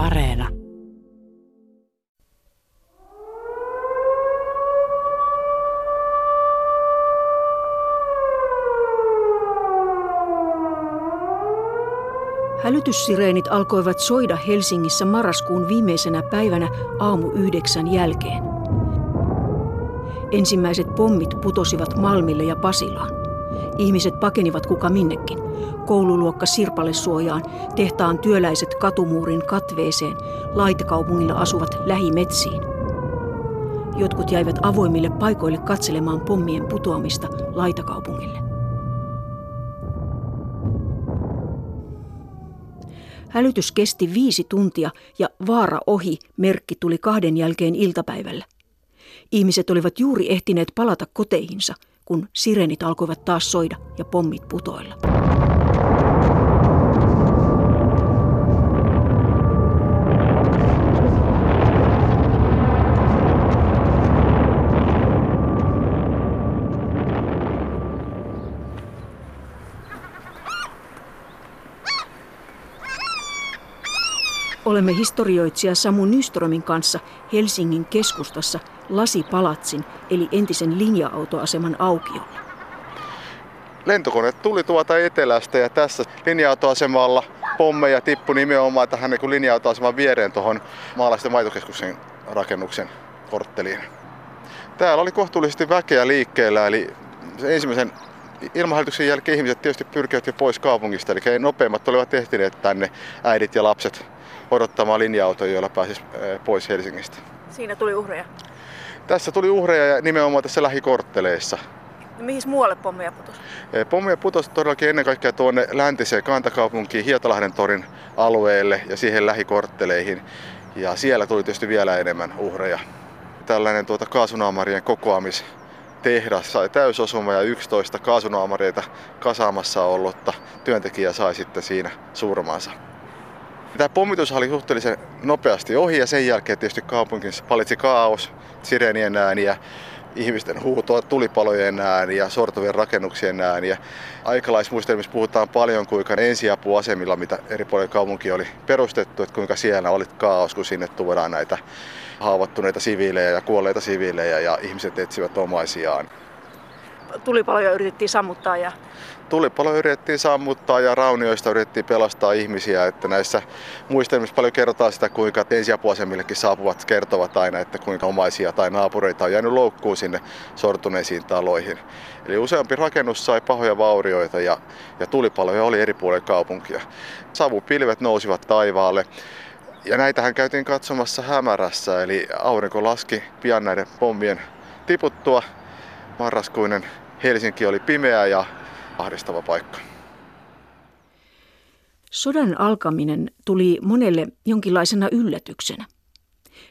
Areena. Hälytyssireenit alkoivat soida Helsingissä marraskuun viimeisenä päivänä aamu yhdeksän jälkeen. Ensimmäiset pommit putosivat Malmille ja Pasilaan. Ihmiset pakenivat kuka minnekin. Koululuokka Sirpalesuojaan, tehtaan työläiset katumuurin katveeseen, laitekaupungilla asuvat lähimetsiin. Jotkut jäivät avoimille paikoille katselemaan pommien putoamista laitakaupungille. Hälytys kesti viisi tuntia ja vaara ohi merkki tuli kahden jälkeen iltapäivällä. Ihmiset olivat juuri ehtineet palata koteihinsa, kun sirenit alkoivat taas soida ja pommit putoilla. Olemme historioitsija Samu Nyströmin kanssa Helsingin keskustassa Lasipalatsin eli entisen linja-autoaseman aukiolla. Lentokone tuli tuolta etelästä ja tässä linja-autoasemalla pommeja tippui nimenomaan tähän niin linja-autoaseman viereen tuohon maalaisten maitokeskuksen rakennuksen kortteliin. Täällä oli kohtuullisesti väkeä liikkeellä, eli ensimmäisen ilmahälytyksen jälkeen ihmiset tietysti pyrkivät jo pois kaupungista, eli nopeimmat olivat ehtineet tänne äidit ja lapset odottamaan linja-autoja, joilla pääsisi pois Helsingistä. Siinä tuli uhreja? Tässä tuli uhreja ja nimenomaan tässä lähikortteleissa. No mihin muualle pommeja putosi? Pommeja putosi todellakin ennen kaikkea tuonne läntiseen kantakaupunkiin Hietalahden torin alueelle ja siihen lähikortteleihin. Ja siellä tuli tietysti vielä enemmän uhreja. Tällainen tuota kaasunaamarien kokoamis tehdas sai täysosuma ja 11 kaasunaamareita kasaamassa ollutta työntekijä sai sitten siinä surmansa. Tämä pommitus oli suhteellisen nopeasti ohi ja sen jälkeen tietysti kaupunkissa palitsi kaos, sireenien ääniä, ihmisten huutoa, tulipalojen ääniä, sortuvien rakennuksien ääniä. Aikalaismuistelmissa puhutaan paljon, kuinka ensiapuasemilla, mitä eri puolilla kaupunki oli perustettu, että kuinka siellä oli kaos, kun sinne tuodaan näitä haavoittuneita siviilejä ja kuolleita siviilejä ja ihmiset etsivät omaisiaan. Tulipaloja yritettiin sammuttaa ja tulipalo yritettiin sammuttaa ja raunioista yritettiin pelastaa ihmisiä. Että näissä muistelmissa paljon kerrotaan sitä, kuinka ensiapuasemillekin saapuvat kertovat aina, että kuinka omaisia tai naapureita on jäänyt loukkuun sinne sortuneisiin taloihin. Eli useampi rakennus sai pahoja vaurioita ja, ja tulipaloja oli eri puolilla kaupunkia. Savupilvet nousivat taivaalle. Ja näitähän käytiin katsomassa hämärässä, eli aurinko laski pian näiden pommien tiputtua. Marraskuinen Helsinki oli pimeä ja ahdistava paikka. Sodan alkaminen tuli monelle jonkinlaisena yllätyksenä.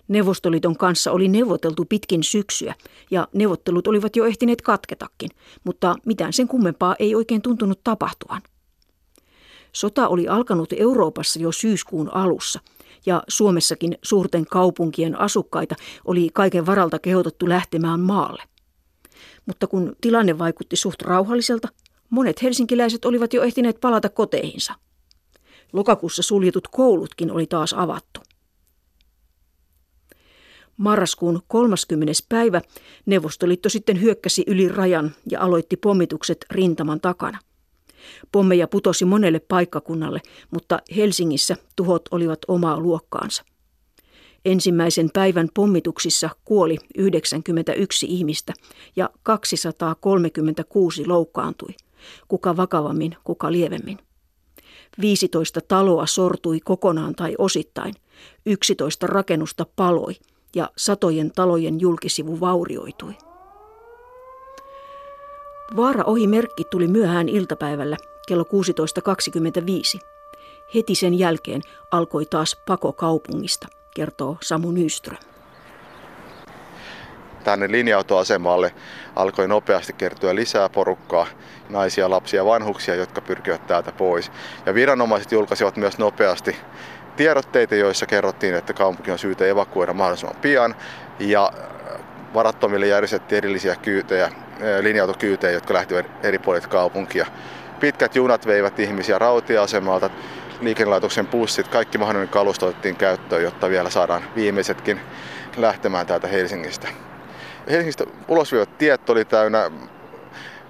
Neuvostoliiton kanssa oli neuvoteltu pitkin syksyä ja neuvottelut olivat jo ehtineet katketakin, mutta mitään sen kummempaa ei oikein tuntunut tapahtuvan. Sota oli alkanut Euroopassa jo syyskuun alussa ja Suomessakin suurten kaupunkien asukkaita oli kaiken varalta kehotettu lähtemään maalle. Mutta kun tilanne vaikutti suht rauhalliselta, Monet helsinkiläiset olivat jo ehtineet palata koteihinsa. Lokakuussa suljetut koulutkin oli taas avattu. Marraskuun 30. päivä Neuvostoliitto sitten hyökkäsi yli rajan ja aloitti pommitukset rintaman takana. Pommeja putosi monelle paikkakunnalle, mutta Helsingissä tuhot olivat omaa luokkaansa. Ensimmäisen päivän pommituksissa kuoli 91 ihmistä ja 236 loukkaantui – kuka vakavammin, kuka lievemmin. 15 taloa sortui kokonaan tai osittain, 11 rakennusta paloi ja satojen talojen julkisivu vaurioitui. Vaara ohi merkki tuli myöhään iltapäivällä kello 16.25. Heti sen jälkeen alkoi taas pako kaupungista, kertoo Samu Nyström tänne linja-autoasemalle alkoi nopeasti kertyä lisää porukkaa, naisia, lapsia ja vanhuksia, jotka pyrkivät täältä pois. Ja viranomaiset julkaisivat myös nopeasti tiedotteita, joissa kerrottiin, että kaupunki on syytä evakuoida mahdollisimman pian. Ja varattomille järjestettiin erillisiä kyytejä, linja-autokyytejä, jotka lähtivät eri puolit kaupunkia. Pitkät junat veivät ihmisiä rautiasemalta liikennelaitoksen bussit, kaikki mahdollinen kalusto otettiin käyttöön, jotta vielä saadaan viimeisetkin lähtemään täältä Helsingistä. Helsingistä ulosviot tiet oli täynnä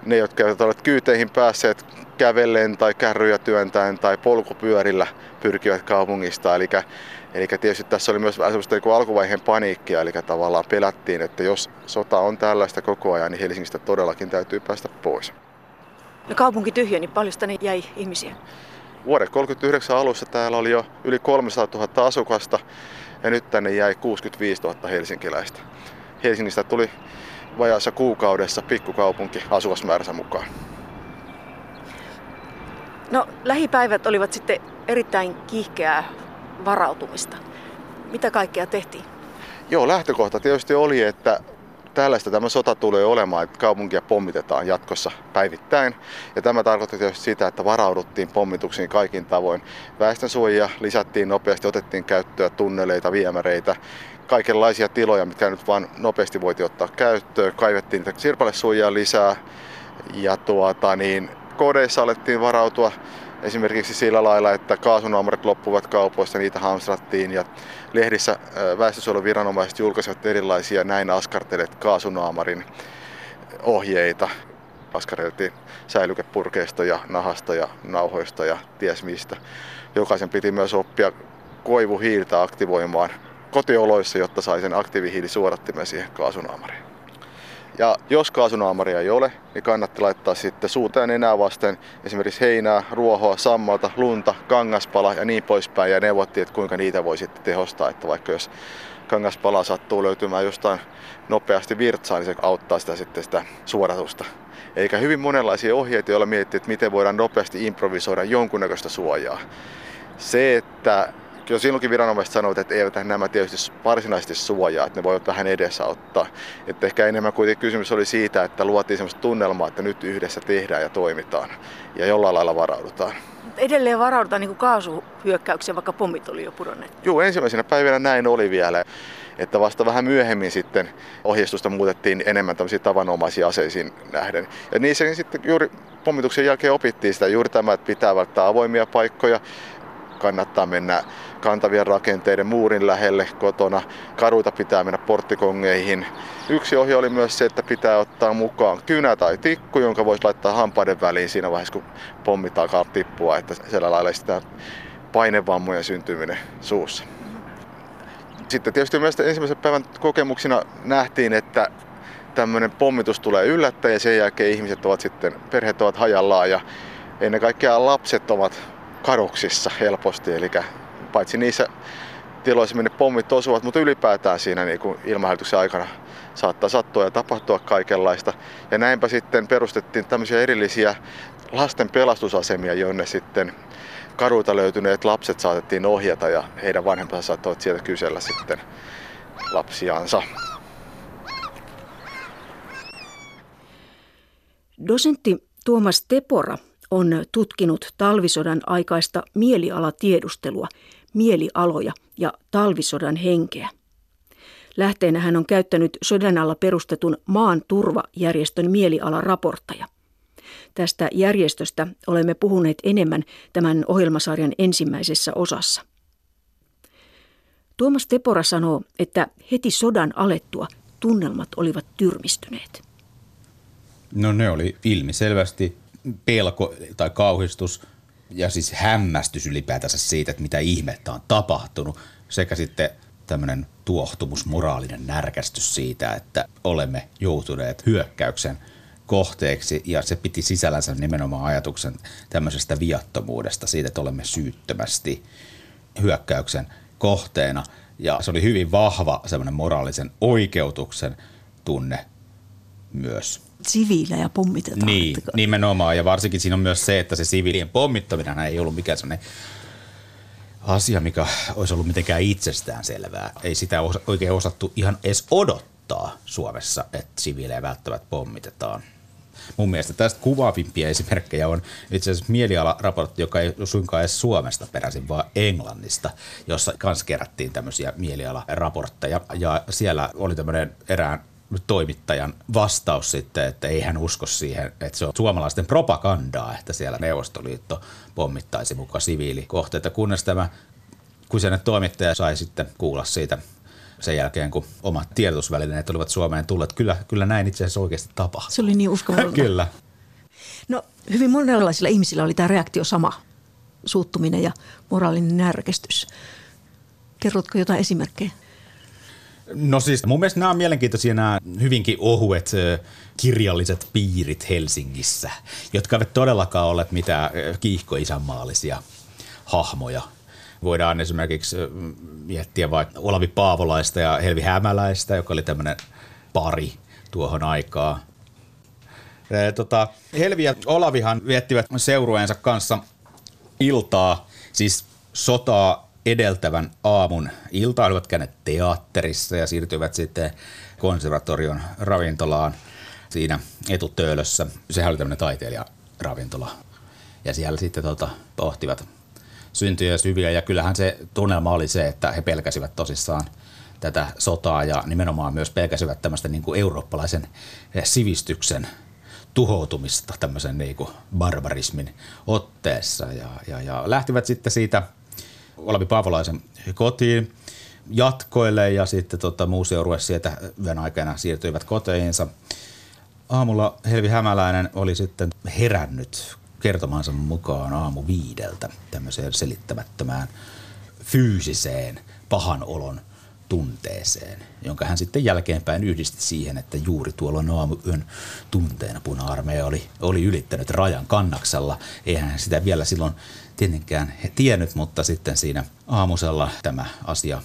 ne, jotka eivät ole kyyteihin päässeet kävellen tai kärryjä työntäen tai polkupyörillä pyrkivät kaupungista. Eli, eli tietysti tässä oli myös vähän sellaista niin alkuvaiheen paniikkia, eli tavallaan pelättiin, että jos sota on tällaista koko ajan, niin Helsingistä todellakin täytyy päästä pois. No kaupunki tyhjeni, paljon tänne jäi ihmisiä? Vuoden 1939 alussa täällä oli jo yli 300 000 asukasta ja nyt tänne jäi 65 000 helsinkiläistä. Helsingistä tuli vajaassa kuukaudessa pikkukaupunki asukasmääränsä mukaan. No lähipäivät olivat sitten erittäin kiihkeää varautumista. Mitä kaikkea tehtiin? Joo, lähtökohta tietysti oli, että tällaista tämä sota tulee olemaan, että kaupunkia pommitetaan jatkossa päivittäin. Ja tämä tarkoittaa tietysti sitä, että varauduttiin pommituksiin kaikin tavoin. Väestönsuojia lisättiin nopeasti, otettiin käyttöön tunneleita, viemäreitä, kaikenlaisia tiloja, mitkä nyt vaan nopeasti voitiin ottaa käyttöön. Kaivettiin sirpalesuojia lisää ja tuota, niin, kodeissa alettiin varautua esimerkiksi sillä lailla, että kaasunaamarit loppuvat kaupoista, niitä hamstrattiin ja lehdissä väestönsuojeluviranomaiset julkaisivat erilaisia näin askartelet kaasunaamarin ohjeita. Askarteltiin säilykepurkeista ja nahasta ja nauhoista ja ties mistä. Jokaisen piti myös oppia koivuhiiltä aktivoimaan kotioloissa, jotta sai sen aktiivihiilisuodattimen siihen kaasunaamariin. Ja jos kaasunaamaria ei ole, niin kannatti laittaa sitten suuteen enää vasten esimerkiksi heinää, ruohoa, sammalta, lunta, kangaspala ja niin poispäin. Ja neuvottiin, että kuinka niitä voi sitten tehostaa, että vaikka jos kangaspala sattuu löytymään jostain nopeasti virtsaa, niin se auttaa sitä sitten sitä suoratusta. Eikä hyvin monenlaisia ohjeita, joilla miettii, että miten voidaan nopeasti improvisoida jonkunnäköistä suojaa. Se, että jo silloinkin viranomaiset sanoivat, että eivät nämä tietysti varsinaisesti suojaa, että ne voivat vähän edesauttaa. Että ehkä enemmän kuitenkin kysymys oli siitä, että luotiin sellaista tunnelmaa, että nyt yhdessä tehdään ja toimitaan ja jollain lailla varaudutaan. Edelleen varaudutaan niin kuin kaasuhyökkäyksiä, vaikka pommit oli jo pudonneet. Joo, ensimmäisenä päivänä näin oli vielä. Että vasta vähän myöhemmin sitten ohjeistusta muutettiin enemmän tämmöisiin tavanomaisiin aseisiin nähden. Ja niissä sitten juuri pommituksen jälkeen opittiin sitä juuri tämä, että pitää välttää avoimia paikkoja, kannattaa mennä kantavien rakenteiden muurin lähelle kotona. Kaduita pitää mennä porttikongeihin. Yksi ohje oli myös se, että pitää ottaa mukaan kynä tai tikku, jonka voisi laittaa hampaiden väliin siinä vaiheessa, kun pommi alkaa tippua, että siellä lailla sitä painevammojen syntyminen suussa. Sitten tietysti myös ensimmäisen päivän kokemuksina nähtiin, että tämmöinen pommitus tulee yllättäen ja sen jälkeen ihmiset ovat sitten, perheet ovat hajallaan ja ennen kaikkea lapset ovat kadoksissa helposti, eli paitsi niissä tiloissa, minne pommit osuvat, mutta ylipäätään siinä niin kuin ilmahälytyksen aikana saattaa sattua ja tapahtua kaikenlaista. Ja näinpä sitten perustettiin tämmöisiä erillisiä lasten pelastusasemia, jonne sitten kaduilta löytyneet lapset saatettiin ohjata ja heidän vanhempansa saattoivat sieltä kysellä sitten lapsiansa. Dosentti Tuomas Tepora on tutkinut talvisodan aikaista mielialatiedustelua, mielialoja ja talvisodan henkeä. Lähteenä hän on käyttänyt sodan alla perustetun maan turvajärjestön mielialaraportteja. Tästä järjestöstä olemme puhuneet enemmän tämän ohjelmasarjan ensimmäisessä osassa. Tuomas Tepora sanoo, että heti sodan alettua tunnelmat olivat tyrmistyneet. No ne oli ilmiselvästi pelko tai kauhistus ja siis hämmästys ylipäätänsä siitä, että mitä ihmettä on tapahtunut sekä sitten tämmöinen tuohtumus, moraalinen närkästys siitä, että olemme joutuneet hyökkäyksen kohteeksi. Ja se piti sisällänsä nimenomaan ajatuksen tämmöisestä viattomuudesta, siitä, että olemme syyttömästi hyökkäyksen kohteena. Ja se oli hyvin vahva semmoinen moraalisen oikeutuksen tunne myös siviilejä pommitetaan. Niin, että... nimenomaan. Ja varsinkin siinä on myös se, että se siviilien pommittaminen ei ollut mikään sellainen asia, mikä olisi ollut mitenkään itsestään selvää. Ei sitä oikein osattu ihan edes odottaa Suomessa, että siviilejä välttämättä pommitetaan. Mun mielestä tästä kuvaavimpia esimerkkejä on itse asiassa mielialaraportti, joka ei suinkaan edes Suomesta peräisin, vaan Englannista, jossa kanssa kerättiin tämmöisiä mielialaraportteja. Ja siellä oli tämmöinen erään toimittajan vastaus sitten, että ei hän usko siihen, että se on suomalaisten propagandaa, että siellä Neuvostoliitto pommittaisi mukaan siviilikohteita, kunnes tämä kyseinen toimittaja sai sitten kuulla siitä sen jälkeen, kun omat tiedotusvälineet olivat Suomeen tulleet. Kyllä, kyllä näin itse asiassa oikeasti tapahtui. Se oli niin uskomatonta. kyllä. No hyvin monenlaisilla ihmisillä oli tämä reaktio sama, suuttuminen ja moraalinen närkestys. Kerrotko jotain esimerkkejä? No siis mun mielestä nämä on mielenkiintoisia nämä hyvinkin ohuet kirjalliset piirit Helsingissä, jotka eivät todellakaan ole mitään kiihkoisänmaallisia hahmoja. Voidaan esimerkiksi miettiä vaikka Olavi Paavolaista ja Helvi Hämäläistä, joka oli tämmöinen pari tuohon aikaan. Tota, Helvi ja Olavihan viettivät seurueensa kanssa iltaa, siis sotaa edeltävän aamun ilta olivat käyneet teatterissa ja siirtyivät sitten konservatorion ravintolaan siinä etutöölössä. Sehän oli tämmöinen taiteilijaravintola. Ja siellä sitten tota, pohtivat syntyjä syviä ja kyllähän se tunnelma oli se, että he pelkäsivät tosissaan tätä sotaa ja nimenomaan myös pelkäsivät tämmöistä niin kuin eurooppalaisen sivistyksen tuhoutumista tämmöisen niin kuin barbarismin otteessa ja, ja, ja lähtivät sitten siitä – Olavi Paavolaisen kotiin jatkoille ja sitten tota, muu seurue sieltä yön aikana siirtyivät koteihinsa. Aamulla Helvi Hämäläinen oli sitten herännyt kertomansa mukaan aamu viideltä tämmöiseen selittämättömään fyysiseen pahan olon tunteeseen, jonka hän sitten jälkeenpäin yhdisti siihen, että juuri tuolla aamuyön tunteena puna-armeija oli, oli ylittänyt rajan kannaksella. Eihän hän sitä vielä silloin tietenkään tiennyt, mutta sitten siinä aamusella tämä asia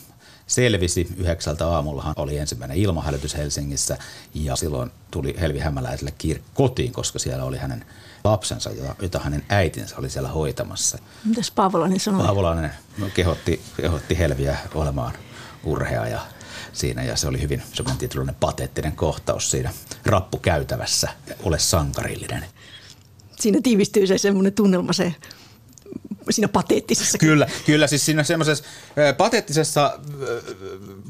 selvisi. Yhdeksältä aamullahan oli ensimmäinen ilmahälytys Helsingissä ja silloin tuli Helvi Hämäläiselle kiire kotiin, koska siellä oli hänen lapsensa, jota hänen äitinsä oli siellä hoitamassa. Mitäs Paavolainen sanoi? Paavolainen kehotti, kehotti Helviä olemaan urhea ja siinä ja se oli hyvin semmoinen tietynlainen pateettinen kohtaus siinä rappukäytävässä, ole sankarillinen. Siinä tiivistyy se semmoinen tunnelma, se siinä pateettisessa. Kyllä, kyllä siis siinä semmoisessa pateettisessa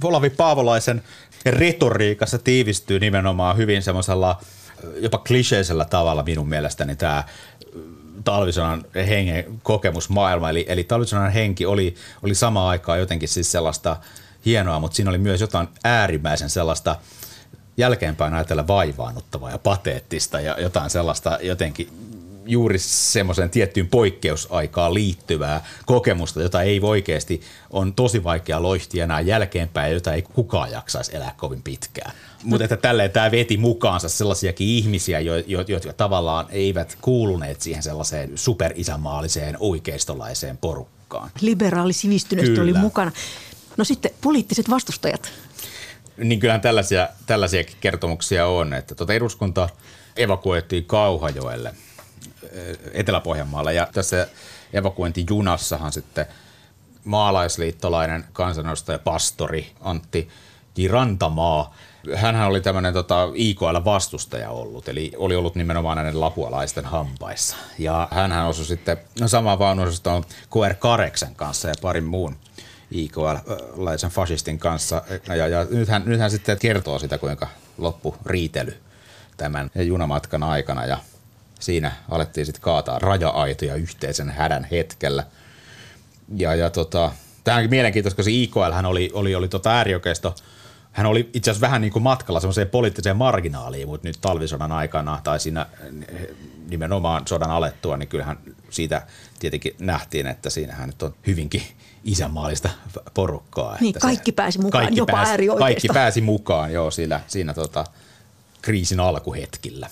Olavi Paavolaisen retoriikassa tiivistyy nimenomaan hyvin semmoisella jopa kliseisellä tavalla minun mielestäni tämä talvisodan hengen kokemusmaailma. Eli, eli talvisodan henki oli, oli samaan aikaan jotenkin siis sellaista hienoa, mutta siinä oli myös jotain äärimmäisen sellaista jälkeenpäin ajatella vaivaannuttavaa ja pateettista ja jotain sellaista jotenkin juuri semmoisen tiettyyn poikkeusaikaan liittyvää kokemusta, jota ei oikeasti on tosi vaikea loihtia enää jälkeenpäin, jota ei kukaan jaksaisi elää kovin pitkään. Mutta että tälleen tämä veti mukaansa sellaisiakin ihmisiä, jo, jo, jotka tavallaan eivät kuuluneet siihen sellaiseen superisämaalliseen oikeistolaiseen porukkaan. Liberaali sivistyneistö oli mukana. No sitten poliittiset vastustajat. Niin kyllähän tällaisia, tällaisiakin kertomuksia on, että tuota eduskunta evakuoitiin Kauhajoelle – Etelä-Pohjanmaalla. Ja tässä evakuointijunassahan sitten maalaisliittolainen kansanedustaja pastori Antti Rantamaa, hänhän oli tämmöinen tota, IKL-vastustaja ollut, eli oli ollut nimenomaan näiden lapualaisten hampaissa. Ja hänhän osui sitten samaan vaunuosaston QR Kareksen kanssa ja parin muun IKL-laisen fasistin kanssa. Ja, ja nythän, nythän sitten kertoo sitä, kuinka loppu riitely tämän junamatkan aikana. Ja siinä alettiin sitten kaataa raja-aitoja yhteisen hädän hetkellä. Ja, ja tota, tämäkin mielenkiintoista, koska se IKL hän oli, oli, oli tota äärioikeisto, hän oli itse asiassa vähän niin kuin matkalla semmoiseen poliittiseen marginaaliin, mutta nyt talvisodan aikana tai siinä nimenomaan sodan alettua, niin kyllähän siitä tietenkin nähtiin, että siinähän nyt on hyvinkin isänmaallista porukkaa. Niin, että kaikki se, pääsi mukaan, kaikki jopa pääsi, Kaikki pääsi mukaan, joo, siinä, siinä tota, kriisin alkuhetkillä.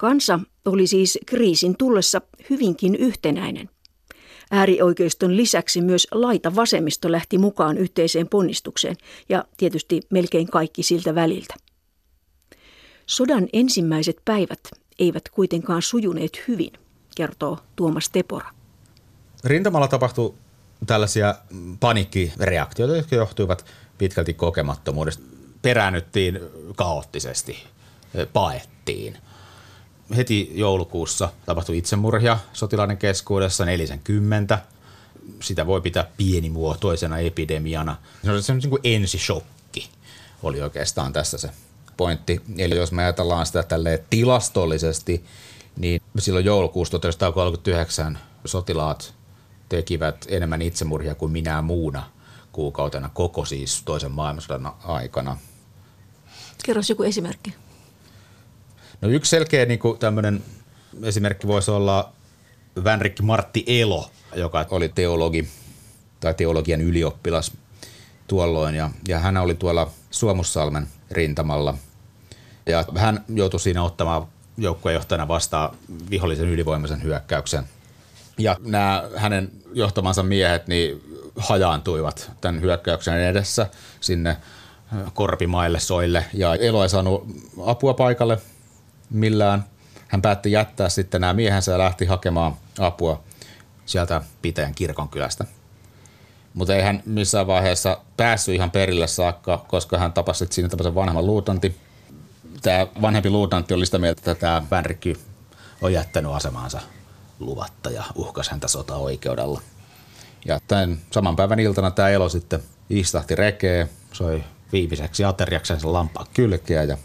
Kansa oli siis kriisin tullessa hyvinkin yhtenäinen. Äärioikeiston lisäksi myös laita vasemmisto lähti mukaan yhteiseen ponnistukseen ja tietysti melkein kaikki siltä väliltä. Sodan ensimmäiset päivät eivät kuitenkaan sujuneet hyvin, kertoo Tuomas Tepora. Rintamalla tapahtui tällaisia panikkireaktioita, jotka johtuivat pitkälti kokemattomuudesta. Peräännyttiin kaoottisesti, paettiin – heti joulukuussa tapahtui itsemurhia sotilaiden keskuudessa 40. Sitä voi pitää pienimuotoisena epidemiana. Se on se niin ensishokki oli oikeastaan tässä se pointti. Eli jos me ajatellaan sitä tälle tilastollisesti, niin silloin joulukuussa 1939 sotilaat tekivät enemmän itsemurhia kuin minä muuna kuukautena koko siis toisen maailmansodan aikana. Kerro joku esimerkki. No yksi selkeä niin tämmöinen esimerkki voisi olla Vänrikki Martti Elo, joka oli teologi tai teologian ylioppilas tuolloin ja, ja hän oli tuolla Suomussalmen rintamalla. Ja hän joutui siinä ottamaan joukkueenjohtajana vastaan vihollisen ylivoimaisen hyökkäyksen. Ja nämä hänen johtamansa miehet niin hajaantuivat tämän hyökkäyksen edessä sinne korpimaille, soille. Ja Elo ei saanut apua paikalle millään. Hän päätti jättää sitten nämä miehensä ja lähti hakemaan apua sieltä Piteen kirkonkylästä. Mutta ei hän missään vaiheessa päässyt ihan perille saakka, koska hän tapasi siinä tämmöisen vanhemman luutanti. Tämä vanhempi luutantti oli sitä mieltä, että tämä Vänrikki on jättänyt asemaansa luvatta ja uhkas häntä sota-oikeudella. Ja tämän saman päivän iltana tämä elo sitten istahti rekeen, soi viimeiseksi ateriaksensa lampaa kylkeä ja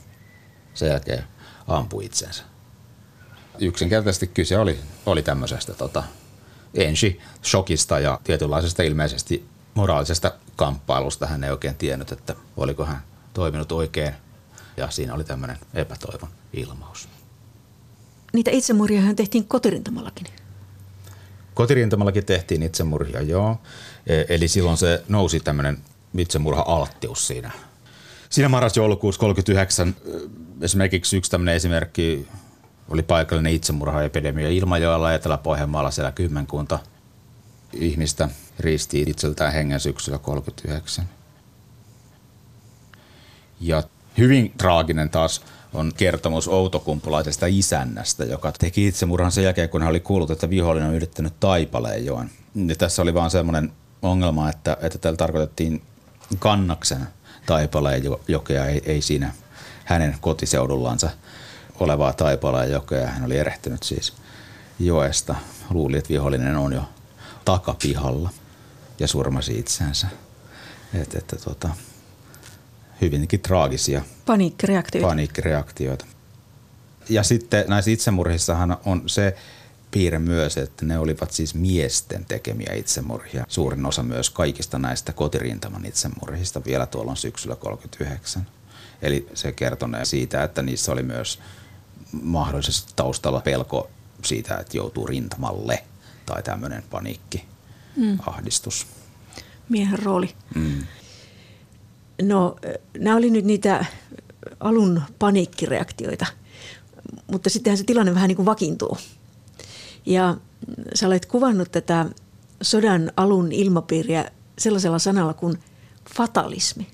sen jälkeen ampui itsensä. Yksinkertaisesti kyse oli, oli tämmöisestä tota, ensi shokista ja tietynlaisesta ilmeisesti moraalisesta kamppailusta. Hän ei oikein tiennyt, että oliko hän toiminut oikein ja siinä oli tämmöinen epätoivon ilmaus. Niitä itsemurhia tehtiin kotirintamallakin. Kotirintamallakin tehtiin itsemurhia, joo. E, eli silloin se nousi tämmöinen itsemurha-alttius siinä. Siinä marras-joulukuussa 39 esimerkiksi yksi tämmöinen esimerkki oli paikallinen itsemurhaepidemia Ilmajoella Etelä-Pohjanmaalla siellä kymmenkunta ihmistä riisti itseltään hengen syksyllä 39. Ja hyvin traaginen taas on kertomus outokumpulaisesta isännästä, joka teki itsemurhan sen jälkeen, kun hän oli kuullut, että vihollinen on yrittänyt Taipaleen joen. Ja tässä oli vaan semmoinen ongelma, että, että täällä tarkoitettiin kannaksen Taipaleen jokea, ei, ei siinä hänen kotiseudullansa olevaa Taipaleen jokea. Hän oli erehtynyt siis joesta. Luuli, että vihollinen on jo takapihalla ja surmasi itsensä. Et, että tota, hyvinkin traagisia paniikkireaktioita. paniikkireaktioita. Ja sitten näissä itsemurhissahan on se piirre myös, että ne olivat siis miesten tekemiä itsemurhia. Suurin osa myös kaikista näistä kotirintaman itsemurhista vielä tuolla syksyllä 39. Eli se kertonee siitä, että niissä oli myös mahdollisesti taustalla pelko siitä, että joutuu rintamalle tai tämmöinen paniikki, mm. ahdistus. Miehen rooli. Mm. No, nämä oli nyt niitä alun paniikkireaktioita, mutta sittenhän se tilanne vähän niin kuin vakiintuu. Ja sä olet kuvannut tätä sodan alun ilmapiiriä sellaisella sanalla kuin fatalismi.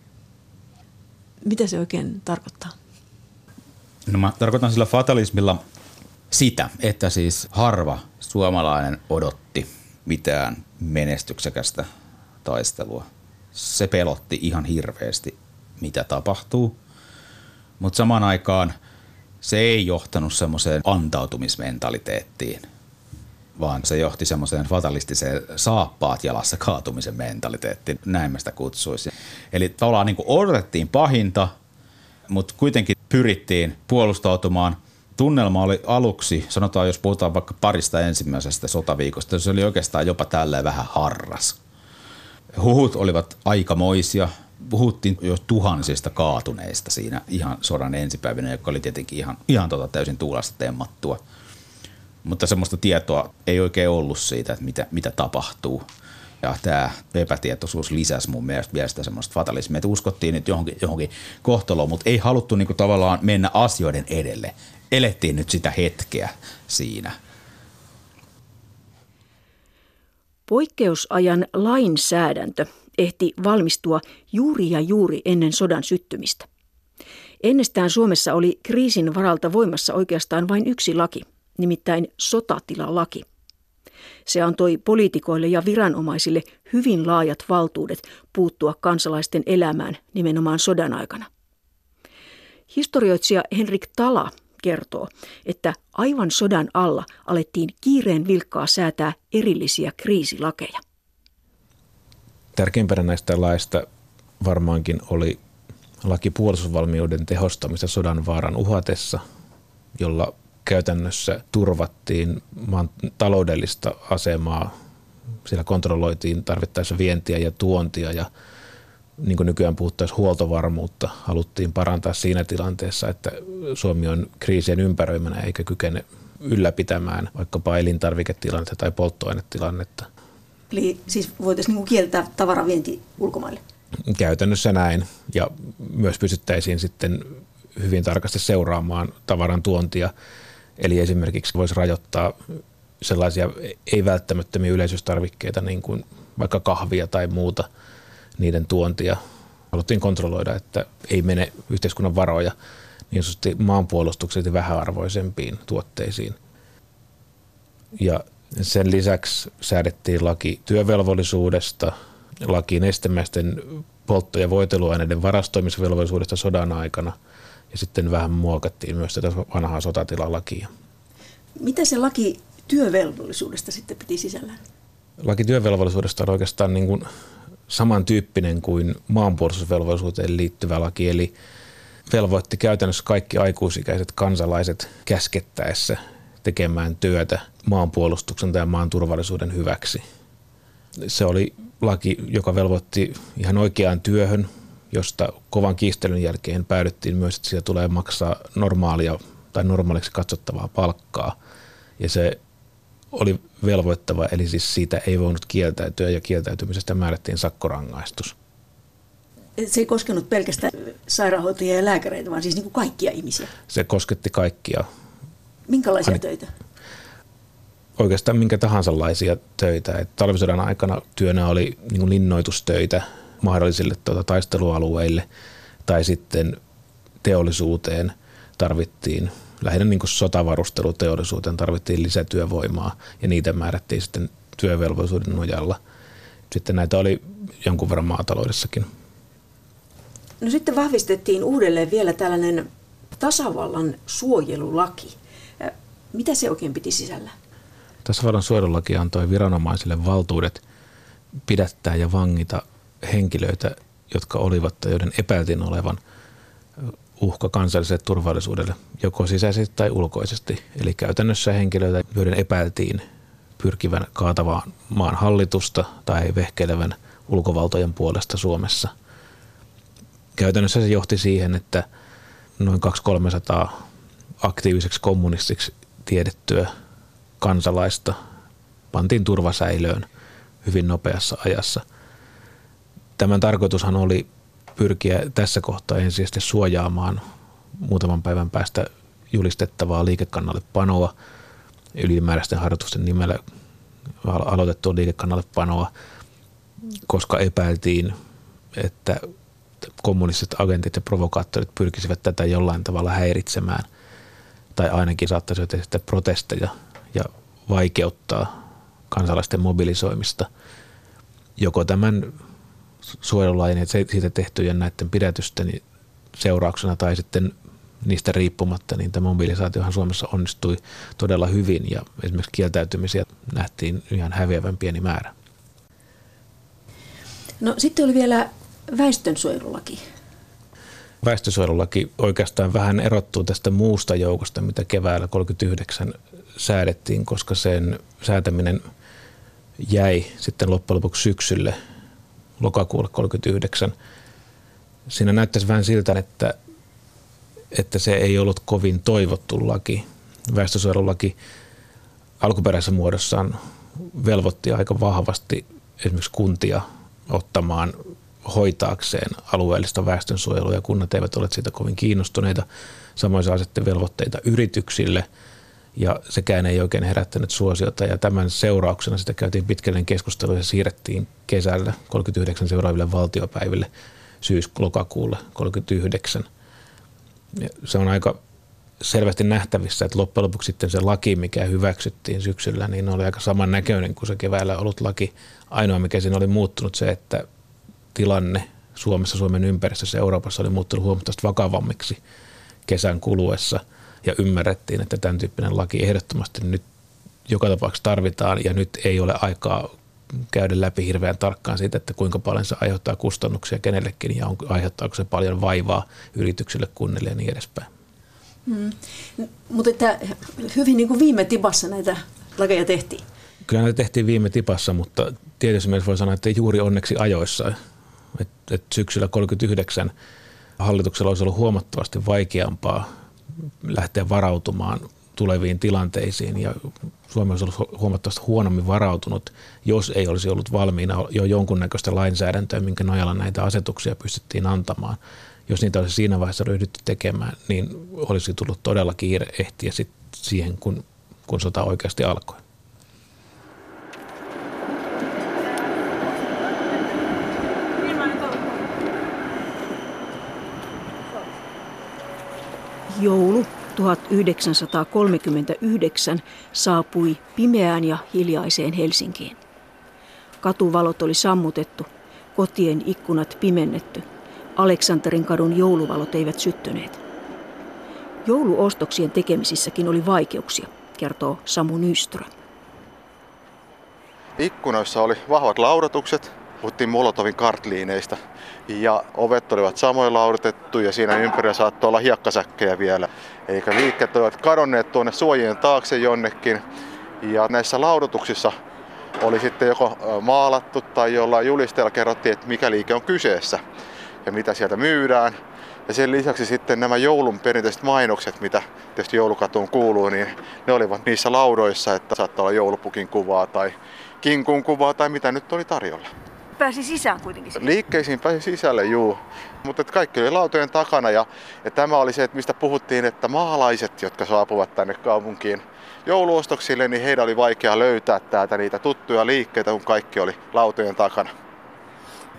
Mitä se oikein tarkoittaa? No mä tarkoitan sillä fatalismilla sitä, että siis harva suomalainen odotti mitään menestyksekästä taistelua. Se pelotti ihan hirveästi, mitä tapahtuu. Mutta samaan aikaan se ei johtanut semmoiseen antautumismentaliteettiin, vaan se johti semmoiseen fatalistiseen saappaat jalassa kaatumisen mentaliteettiin, näin mä sitä kutsuisin. Eli tavallaan niin odotettiin pahinta, mutta kuitenkin pyrittiin puolustautumaan. Tunnelma oli aluksi, sanotaan jos puhutaan vaikka parista ensimmäisestä sotaviikosta, se oli oikeastaan jopa tälleen vähän harras. Huhut olivat aikamoisia, puhuttiin jo tuhansista kaatuneista siinä ihan sodan ensipäivinä, joka oli tietenkin ihan, ihan tota täysin tuulasta temmattua. Mutta semmoista tietoa ei oikein ollut siitä, että mitä, mitä tapahtuu. Ja tämä epätietoisuus lisäsi mun mielestä vielä sitä semmoista fatalismia, että uskottiin nyt johonkin, johonkin kohtaloon, mutta ei haluttu niinku tavallaan mennä asioiden edelle. Elettiin nyt sitä hetkeä siinä. Poikkeusajan lainsäädäntö ehti valmistua juuri ja juuri ennen sodan syttymistä. Ennestään Suomessa oli kriisin varalta voimassa oikeastaan vain yksi laki, nimittäin sotatilalaki. Se antoi poliitikoille ja viranomaisille hyvin laajat valtuudet puuttua kansalaisten elämään nimenomaan sodan aikana. Historioitsija Henrik Tala kertoo, että aivan sodan alla alettiin kiireen vilkkaa säätää erillisiä kriisilakeja. Tärkeimpänä näistä laista varmaankin oli laki puolustusvalmiuden tehostamista sodan vaaran uhatessa, jolla käytännössä turvattiin maan taloudellista asemaa. Siellä kontrolloitiin tarvittaessa vientiä ja tuontia ja niin kuin nykyään puhuttaisiin huoltovarmuutta, haluttiin parantaa siinä tilanteessa, että Suomi on kriisien ympäröimänä eikä kykene ylläpitämään vaikkapa elintarviketilannetta tai polttoainetilannetta. Eli siis voitaisiin niin kieltää tavaravienti ulkomaille? Käytännössä näin. Ja myös pystyttäisiin sitten hyvin tarkasti seuraamaan tavaran tuontia. Eli esimerkiksi voisi rajoittaa sellaisia ei-välttämättömiä yleisöstarvikkeita, niin kuin vaikka kahvia tai muuta, niiden tuontia. Haluttiin kontrolloida, että ei mene yhteiskunnan varoja niin sanotusti maanpuolustuksellisesti vähäarvoisempiin tuotteisiin. Ja sen lisäksi säädettiin laki työvelvollisuudesta, laki nestemäisten poltto- ja voiteluaineiden varastoimisvelvollisuudesta sodan aikana ja sitten vähän muokattiin myös tätä vanhaa sotatilalakia. Mitä se laki työvelvollisuudesta sitten piti sisällään? Laki työvelvollisuudesta on oikeastaan niin kuin samantyyppinen kuin maanpuolustusvelvollisuuteen liittyvä laki, eli velvoitti käytännössä kaikki aikuisikäiset kansalaiset käskettäessä tekemään työtä maanpuolustuksen tai maan turvallisuuden hyväksi. Se oli laki, joka velvoitti ihan oikeaan työhön, josta kovan kiistelyn jälkeen päädyttiin myös, että siitä tulee maksaa normaalia tai normaaliksi katsottavaa palkkaa. Ja se oli velvoittava, eli siis siitä ei voinut kieltäytyä ja kieltäytymisestä määrättiin sakkorangaistus. Se ei koskenut pelkästään sairaanhoitajia ja lääkäreitä, vaan siis niin kuin kaikkia ihmisiä. Se kosketti kaikkia. Minkälaisia Ani, töitä? Oikeastaan minkä tahansa laisia töitä. Et talvisodan aikana työnä oli niin linnoitustöitä mahdollisille tuota, taistelualueille tai sitten teollisuuteen tarvittiin lähinnä niin kuin sotavarusteluteollisuuteen tarvittiin lisätyövoimaa ja niitä määrättiin sitten työvelvollisuuden nojalla. Sitten näitä oli jonkun verran maataloudessakin. No sitten vahvistettiin uudelleen vielä tällainen tasavallan suojelulaki. Mitä se oikein piti sisällä? Tasavallan suojelulaki antoi viranomaisille valtuudet pidättää ja vangita henkilöitä, jotka olivat tai joiden epäiltiin olevan uhka kansalliselle turvallisuudelle, joko sisäisesti tai ulkoisesti. Eli käytännössä henkilöitä, joiden epäiltiin pyrkivän kaatavaan maan hallitusta tai vehkeilevän ulkovaltojen puolesta Suomessa. Käytännössä se johti siihen, että noin 200-300 aktiiviseksi kommunistiksi tiedettyä kansalaista pantiin turvasäilöön hyvin nopeassa ajassa. Tämän tarkoitushan oli pyrkiä tässä kohtaa ensisijaisesti suojaamaan muutaman päivän päästä julistettavaa liikekannalle panoa, ylimääräisten harjoitusten nimellä aloitettua liikekannalle panoa, koska epäiltiin, että kommunistiset agentit ja provokaattorit pyrkisivät tätä jollain tavalla häiritsemään tai ainakin saattaisivat esittää protesteja ja vaikeuttaa kansalaisten mobilisoimista. Joko tämän suojelulain ja siitä tehtyjen näiden pidätysten seurauksena tai sitten niistä riippumatta, niin tämä mobilisaatiohan Suomessa onnistui todella hyvin ja esimerkiksi kieltäytymisiä nähtiin ihan häviävän pieni määrä. No sitten oli vielä väestönsuojelulaki. Väestönsuojelulaki oikeastaan vähän erottuu tästä muusta joukosta, mitä keväällä 39 säädettiin, koska sen säätäminen jäi sitten loppujen lopuksi syksylle lokakuulle 39. Siinä näyttäisi vähän siltä, että, että se ei ollut kovin toivottu laki. Väestösuojelulaki alkuperäisessä muodossaan velvoitti aika vahvasti esimerkiksi kuntia ottamaan hoitaakseen alueellista väestönsuojelua ja kunnat eivät ole siitä kovin kiinnostuneita. Samoin se asetti velvoitteita yrityksille – ja sekään ei oikein herättänyt suosiota ja tämän seurauksena sitä käytiin pitkällinen keskustelu ja siirrettiin kesällä 39 seuraaville valtiopäiville syys-lokakuulle 39. Ja se on aika selvästi nähtävissä, että loppujen lopuksi sitten se laki, mikä hyväksyttiin syksyllä, niin oli aika saman näköinen kuin se keväällä ollut laki. Ainoa, mikä siinä oli muuttunut se, että tilanne Suomessa, Suomen ympäristössä ja Euroopassa oli muuttunut huomattavasti vakavammiksi kesän kuluessa – ja ymmärrettiin, että tämän tyyppinen laki ehdottomasti nyt joka tapauksessa tarvitaan ja nyt ei ole aikaa käydä läpi hirveän tarkkaan siitä, että kuinka paljon se aiheuttaa kustannuksia kenellekin ja on, aiheuttaako se paljon vaivaa yrityksille, kunnille ja niin edespäin. Mm. Mutta että hyvin niin kuin viime tipassa näitä lakeja tehtiin. Kyllä näitä tehtiin viime tipassa, mutta tietysti mielessä voi sanoa, että juuri onneksi ajoissa. Et, et syksyllä 39 hallituksella olisi ollut huomattavasti vaikeampaa lähteä varautumaan tuleviin tilanteisiin ja Suomi olisi ollut huomattavasti huonommin varautunut, jos ei olisi ollut valmiina jo jonkunnäköistä lainsäädäntöä, minkä nojalla näitä asetuksia pystyttiin antamaan. Jos niitä olisi siinä vaiheessa ryhdytty tekemään, niin olisi tullut todella kiire ehtiä sit siihen, kun, kun sota oikeasti alkoi. Joulu 1939 saapui pimeään ja hiljaiseen Helsinkiin. Katuvalot oli sammutettu, kotien ikkunat pimennetty. Aleksanterin kadun jouluvalot eivät syttyneet. Jouluostoksien tekemisissäkin oli vaikeuksia, kertoo Samu Nyström. Ikkunoissa oli vahvat laudatukset, puhuttiin Molotovin kartliineista. Ja ovet olivat samoin laudutettu ja siinä ympärillä saattoi olla hiekkasäkkejä vielä. Eli liikkeet olivat kadonneet tuonne suojien taakse jonnekin. Ja näissä laudutuksissa oli sitten joko maalattu tai jollain julisteella kerrottiin, että mikä liike on kyseessä ja mitä sieltä myydään. Ja sen lisäksi sitten nämä joulun perinteiset mainokset, mitä tietysti joulukatuun kuuluu, niin ne olivat niissä laudoissa, että saattaa olla joulupukin kuvaa tai kinkun kuvaa tai mitä nyt oli tarjolla pääsi sisään kuitenkin. Liikkeisiin pääsi sisälle, juu. Mutta kaikki oli lautojen takana ja, ja tämä oli se, että mistä puhuttiin, että maalaiset, jotka saapuvat tänne kaupunkiin jouluostoksille, niin heidän oli vaikea löytää täältä niitä tuttuja liikkeitä, kun kaikki oli lautojen takana.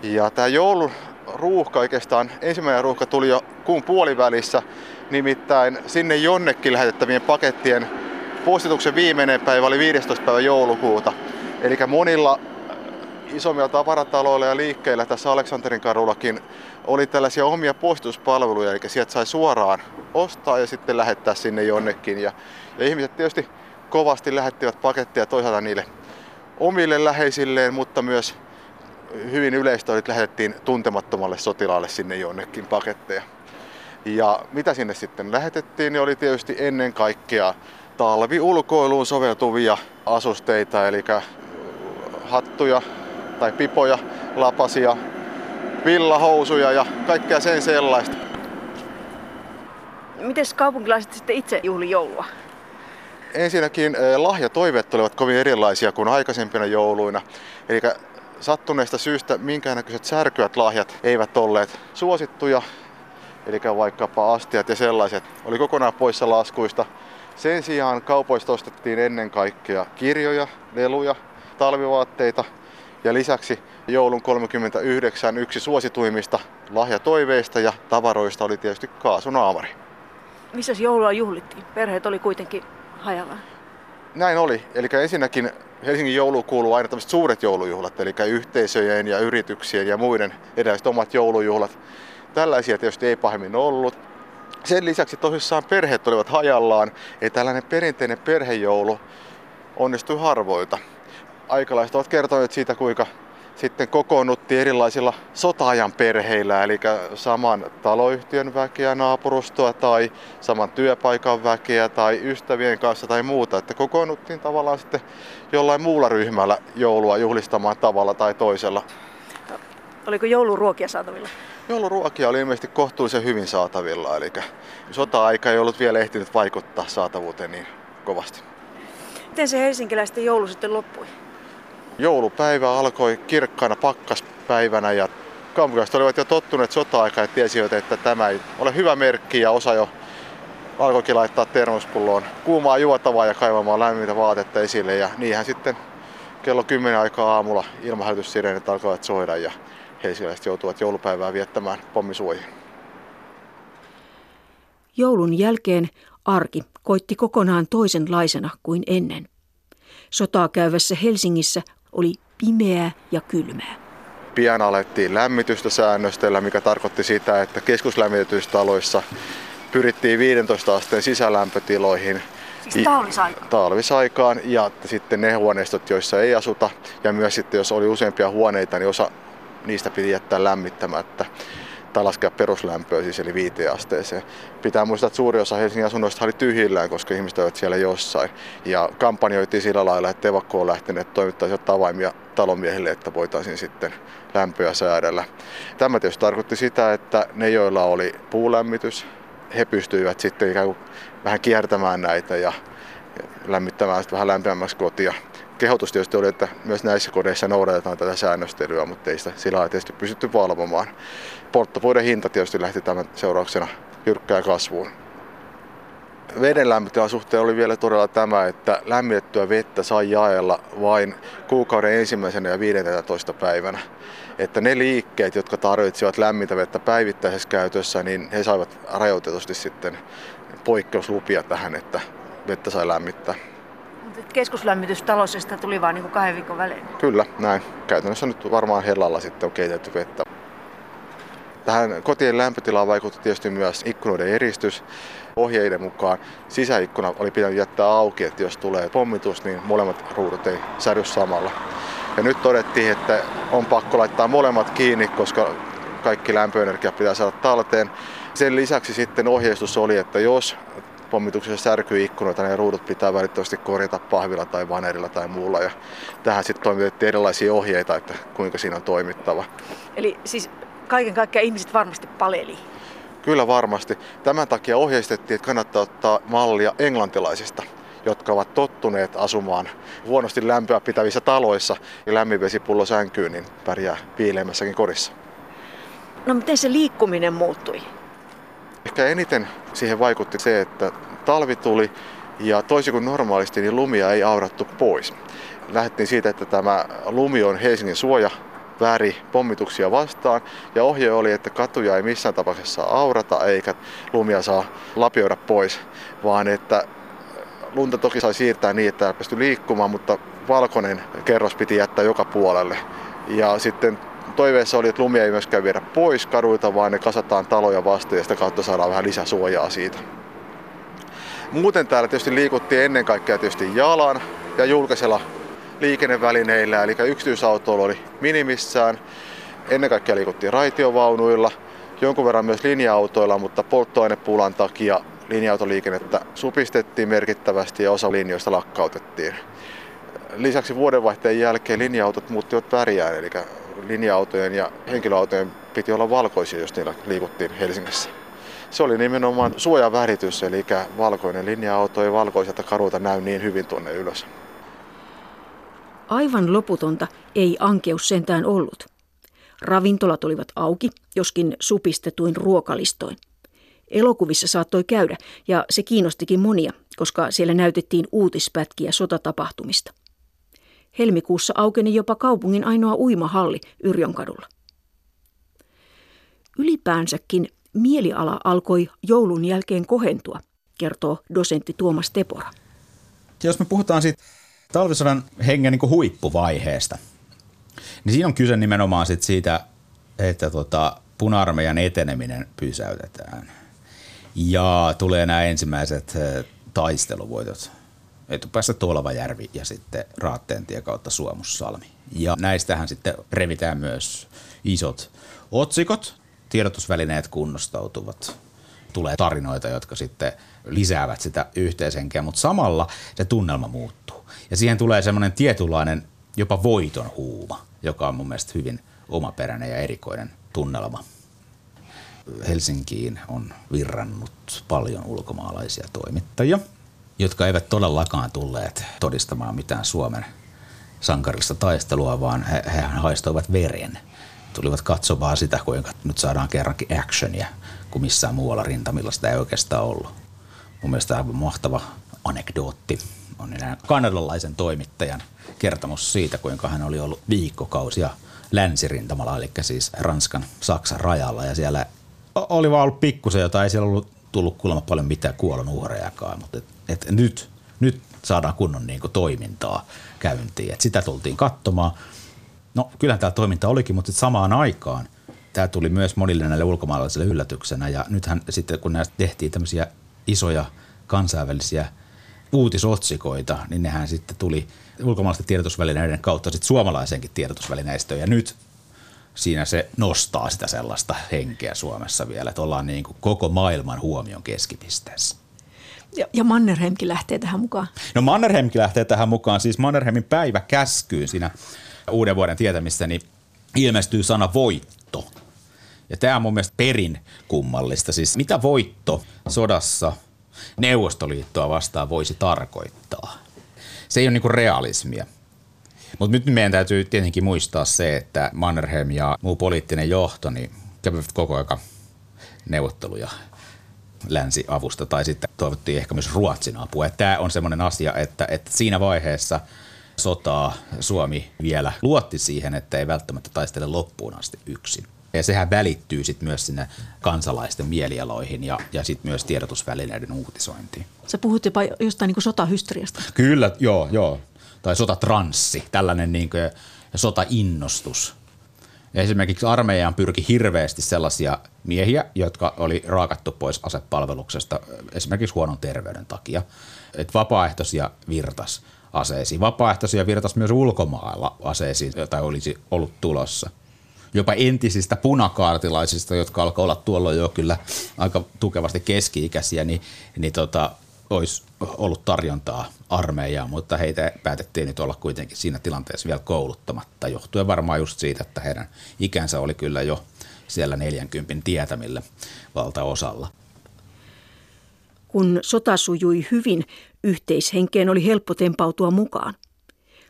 Ja tämä joulun ruuhka oikeastaan, ensimmäinen ruuhka tuli jo kuun puolivälissä, nimittäin sinne jonnekin lähetettävien pakettien postituksen viimeinen päivä oli 15. päivä joulukuuta. Eli monilla isommilla tavarataloilla ja liikkeillä tässä Aleksanterin kadullakin oli tällaisia omia poistuspalveluja, eli sieltä sai suoraan ostaa ja sitten lähettää sinne jonnekin. Ja, ja ihmiset tietysti kovasti lähettivät paketteja toisaalta niille omille läheisilleen, mutta myös hyvin yleistä oli, lähetettiin tuntemattomalle sotilaalle sinne jonnekin paketteja. Ja mitä sinne sitten lähetettiin, niin oli tietysti ennen kaikkea talviulkoiluun soveltuvia asusteita, eli hattuja, tai pipoja, lapasia, villahousuja ja kaikkea sen sellaista. Miten kaupunkilaiset sitten itse juhli joulua? Ensinnäkin eh, lahjatoiveet olivat kovin erilaisia kuin aikaisempina jouluina. Eli sattuneesta syystä minkäännäköiset särkyät lahjat eivät olleet suosittuja. Eli vaikkapa astiat ja sellaiset oli kokonaan poissa laskuista. Sen sijaan kaupoista ostettiin ennen kaikkea kirjoja, leluja, talvivaatteita ja lisäksi joulun 39 yksi suosituimmista lahjatoiveista ja tavaroista oli tietysti kaasunaamari. Missä joulua juhlittiin? Perheet oli kuitenkin hajalla. Näin oli. Eli ensinnäkin Helsingin joulu kuuluu aina tämmöiset suuret joulujuhlat, eli yhteisöjen ja yrityksien ja muiden erilaiset omat joulujuhlat. Tällaisia tietysti ei pahemmin ollut. Sen lisäksi tosissaan perheet olivat hajallaan, ja tällainen perinteinen perhejoulu onnistui harvoilta aikalaiset ovat kertoneet siitä, kuinka sitten kokoonnuttiin erilaisilla sotaajan perheillä, eli saman taloyhtiön väkeä, naapurustoa tai saman työpaikan väkeä tai ystävien kanssa tai muuta. Että kokoonnuttiin tavallaan sitten jollain muulla ryhmällä joulua juhlistamaan tavalla tai toisella. Oliko jouluruokia saatavilla? Jouluruokia oli ilmeisesti kohtuullisen hyvin saatavilla, eli sota-aika ei ollut vielä ehtinyt vaikuttaa saatavuuteen niin kovasti. Miten se helsinkiläisten joulu sitten loppui? Joulupäivä alkoi kirkkaana pakkaspäivänä ja kaupunkilaiset olivat jo tottuneet sota-aikaan ja tiesivät, että tämä ei ole hyvä merkki ja osa jo alkoikin laittaa termospulloon kuumaa juotavaa ja kaivamaan lämmintä vaatetta esille ja niinhän sitten kello 10 aikaa aamulla ilmahälytyssireenit alkoivat soida ja helsinkiläiset joutuvat joulupäivää viettämään pommisuojiin. Joulun jälkeen arki koitti kokonaan toisenlaisena kuin ennen. Sotaa käyvässä Helsingissä oli pimeää ja kylmää. Pian alettiin lämmitystä säännöstellä, mikä tarkoitti sitä, että keskuslämmitystaloissa pyrittiin 15 asteen sisälämpötiloihin Siis talvisaikaan? Talvisaikaan ja sitten ne huoneistot, joissa ei asuta ja myös sitten jos oli useampia huoneita, niin osa niistä piti jättää lämmittämättä tai laskea peruslämpöä siis eli viiteasteeseen. Pitää muistaa, että suuri osa Helsingin asunnoista oli tyhjillään, koska ihmiset olivat siellä jossain. Ja kampanjoitiin sillä lailla, että evakkoon lähteneet toimittaisivat avaimia talomiehille, että voitaisiin sitten lämpöä säädellä. Tämä tietysti tarkoitti sitä, että ne, joilla oli puulämmitys, he pystyivät sitten ikään kuin vähän kiertämään näitä ja lämmittämään vähän lämpimämmäksi kotia. Kehotus tietysti oli, että myös näissä kodeissa noudatetaan tätä säännöstelyä, mutta ei sitä sillä tietysti pystytty valvomaan. Polttopuiden hinta tietysti lähti tämän seurauksena jyrkkään kasvuun. Veden lämpötilan suhteen oli vielä todella tämä, että lämmitettyä vettä sai jaella vain kuukauden ensimmäisenä ja 15 päivänä. Että ne liikkeet, jotka tarvitsivat lämmintä vettä päivittäisessä käytössä, niin he saivat rajoitetusti sitten poikkeuslupia tähän, että vettä sai lämmittää. Keskuslämmitys talossa tuli vain niin kahden viikon välein? Kyllä, näin. Käytännössä nyt varmaan hellalla sitten on keitetty vettä. Tähän kotien lämpötilaan vaikutti tietysti myös ikkunoiden eristys. Ohjeiden mukaan sisäikkuna oli pitänyt jättää auki, että jos tulee pommitus, niin molemmat ruudut ei säry samalla. Ja nyt todettiin, että on pakko laittaa molemmat kiinni, koska kaikki lämpöenergia pitää saada talteen. Sen lisäksi sitten ohjeistus oli, että jos pommituksessa särkyy ikkunoita, niin ruudut pitää välittömästi korjata pahvilla tai vanerilla tai muulla. Ja tähän sitten toimitettiin erilaisia ohjeita, että kuinka siinä on toimittava. Eli siis kaiken kaikkiaan ihmiset varmasti paleli? Kyllä varmasti. Tämän takia ohjeistettiin, että kannattaa ottaa mallia englantilaisista jotka ovat tottuneet asumaan huonosti lämpöä pitävissä taloissa ja lämminvesipullo sänkyyn, niin pärjää piileimmässäkin kodissa. No miten se liikkuminen muuttui? Ehkä eniten siihen vaikutti se, että talvi tuli ja toisin kuin normaalisti, niin lumia ei aurattu pois. Lähdettiin siitä, että tämä lumi on Helsingin suoja väri pommituksia vastaan. Ja ohje oli, että katuja ei missään tapauksessa aurata eikä lumia saa lapioida pois, vaan että lunta toki sai siirtää niin, että pystyi liikkumaan, mutta valkoinen kerros piti jättää joka puolelle. Ja sitten toiveessa oli, että lumia ei myöskään viedä pois kaduilta, vaan ne kasataan taloja vastaan ja sitä kautta saadaan vähän lisäsuojaa siitä. Muuten täällä tietysti liikuttiin ennen kaikkea tietysti jalan ja julkisella liikennevälineillä, eli yksityisautoilu oli minimissään. Ennen kaikkea liikuttiin raitiovaunuilla, jonkun verran myös linja-autoilla, mutta polttoainepulan takia linja-autoliikennettä supistettiin merkittävästi ja osa linjoista lakkautettiin. Lisäksi vuodenvaihteen jälkeen linja-autot muuttivat väriään, eli linja-autojen ja henkilöautojen piti olla valkoisia, jos niillä liikuttiin Helsingissä. Se oli nimenomaan suojaväritys, eli valkoinen linja-auto ei valkoiselta karuilta näy niin hyvin tuonne ylös. Aivan loputonta ei ankeus sentään ollut. Ravintolat olivat auki, joskin supistetuin ruokalistoin. Elokuvissa saattoi käydä, ja se kiinnostikin monia, koska siellä näytettiin uutispätkiä sotatapahtumista. Helmikuussa aukeni jopa kaupungin ainoa uimahalli Yrjönkadulla. Ylipäänsäkin mieliala alkoi joulun jälkeen kohentua, kertoo dosentti Tuomas Tepora. Jos me puhutaan siitä talvisodan hengen niin huippuvaiheesta, niin siinä on kyse nimenomaan sit siitä, että tota, puna-armeijan eteneminen pysäytetään – ja tulee nämä ensimmäiset taisteluvoitot. Etupäässä Tolvajärvi ja sitten Raatteentien kautta Suomussalmi. Ja näistähän sitten revitään myös isot otsikot. Tiedotusvälineet kunnostautuvat. Tulee tarinoita, jotka sitten lisäävät sitä yhteishenkeä, mutta samalla se tunnelma muuttuu. Ja siihen tulee semmoinen tietynlainen jopa voiton huuma, joka on mun mielestä hyvin omaperäinen ja erikoinen tunnelma. Helsinkiin on virrannut paljon ulkomaalaisia toimittajia, jotka eivät todellakaan tulleet todistamaan mitään Suomen sankarista taistelua, vaan he, he haistoivat veren. Tulivat katsomaan sitä, kuinka nyt saadaan kerrankin actionia, kun missään muualla rintamilla sitä ei oikeastaan ollut. Mun mielestä aivan mahtava anekdootti on kanadalaisen toimittajan kertomus siitä, kuinka hän oli ollut viikkokausia länsirintamalla, eli siis Ranskan, Saksan rajalla, ja siellä oli vaan ollut pikkusen, jota ei siellä ollut tullut kuulemma paljon mitään kuolon uhrejakaan, mutta et, et nyt, nyt saadaan kunnon niin toimintaa käyntiin. Et sitä tultiin katsomaan. No kyllähän tämä toiminta olikin, mutta samaan aikaan tämä tuli myös monille näille ulkomaalaisille yllätyksenä. Ja nythän sitten kun näistä tehtiin tämmöisiä isoja kansainvälisiä uutisotsikoita, niin nehän sitten tuli ulkomaalaisten tiedotusvälineiden kautta sitten suomalaisenkin tiedotusvälineistöön. Ja nyt siinä se nostaa sitä sellaista henkeä Suomessa vielä, että ollaan niin kuin koko maailman huomion keskipisteessä. Ja, ja Mannerheimkin lähtee tähän mukaan. No Mannerheimkin lähtee tähän mukaan. Siis Mannerheimin päivä käskyyn siinä uuden vuoden tietämissä, niin ilmestyy sana voitto. Ja tämä on mun mielestä perin kummallista. Siis mitä voitto sodassa Neuvostoliittoa vastaan voisi tarkoittaa? Se ei ole niinku realismia. Mutta nyt meidän täytyy tietenkin muistaa se, että Mannerheim ja muu poliittinen johto niin kävivät koko ajan neuvotteluja länsiavusta tai sitten toivottiin ehkä myös Ruotsin apua. Tämä on semmoinen asia, että, että siinä vaiheessa sotaa Suomi vielä luotti siihen, että ei välttämättä taistele loppuun asti yksin. Ja sehän välittyy sitten myös sinne kansalaisten mielialoihin ja, ja sitten myös tiedotusvälineiden uutisointiin. Sä puhut jopa jostain niin kuin sotahysteriasta. Kyllä, joo, joo. Tai sotatranssi, tällainen niin kuin sotainnostus. Esimerkiksi armeijaan pyrki hirveästi sellaisia miehiä, jotka oli raakattu pois asepalveluksesta esimerkiksi huonon terveyden takia. Et vapaaehtoisia virtas aseisiin. Vapaaehtoisia virtas myös ulkomailla aseisiin, joita olisi ollut tulossa. Jopa entisistä punakaartilaisista, jotka alkoi olla tuolla jo kyllä aika tukevasti keski-ikäisiä, niin, niin tota, olisi ollut tarjontaa armeijaan, mutta heitä päätettiin nyt olla kuitenkin siinä tilanteessa vielä kouluttamatta, johtuen varmaan just siitä, että heidän ikänsä oli kyllä jo siellä 40 tietämillä valtaosalla. Kun sota sujui hyvin, yhteishenkeen oli helppo tempautua mukaan.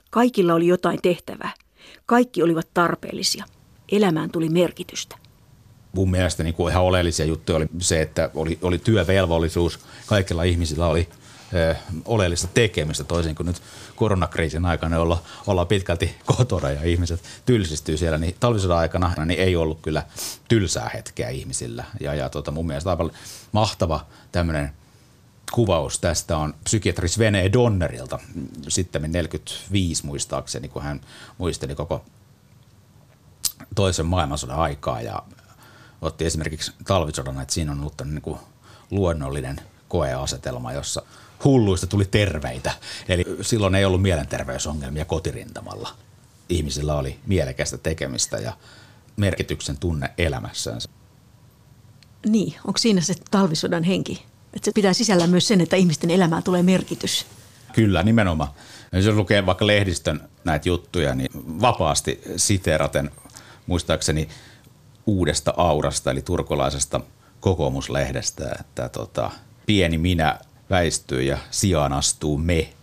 Kaikilla oli jotain tehtävää. Kaikki olivat tarpeellisia. Elämään tuli merkitystä mun mielestä niin kuin ihan oleellisia juttuja oli se, että oli, oli työvelvollisuus. Kaikilla ihmisillä oli ö, oleellista tekemistä toisin kuin nyt koronakriisin aikana, jolla ollaan pitkälti kotona ja ihmiset tylsistyy siellä, niin talvisodan aikana niin ei ollut kyllä tylsää hetkeä ihmisillä. Ja, ja tota, mun mielestä aivan mahtava tämmöinen kuvaus tästä on psykiatri Svene Donnerilta, sitten 45 muistaakseni, kun hän muisteli koko toisen maailmansodan aikaa ja otti esimerkiksi talvisodan, että siinä on ollut niin kuin luonnollinen koeasetelma, jossa hulluista tuli terveitä. Eli silloin ei ollut mielenterveysongelmia kotirintamalla. Ihmisillä oli mielekästä tekemistä ja merkityksen tunne elämässänsä. Niin, onko siinä se talvisodan henki? Että se pitää sisällä myös sen, että ihmisten elämään tulee merkitys. Kyllä, nimenomaan. Jos lukee vaikka lehdistön näitä juttuja, niin vapaasti siteeraten muistaakseni uudesta aurasta, eli turkulaisesta kokoomuslehdestä, että tota, pieni minä väistyy ja sijaan astuu me.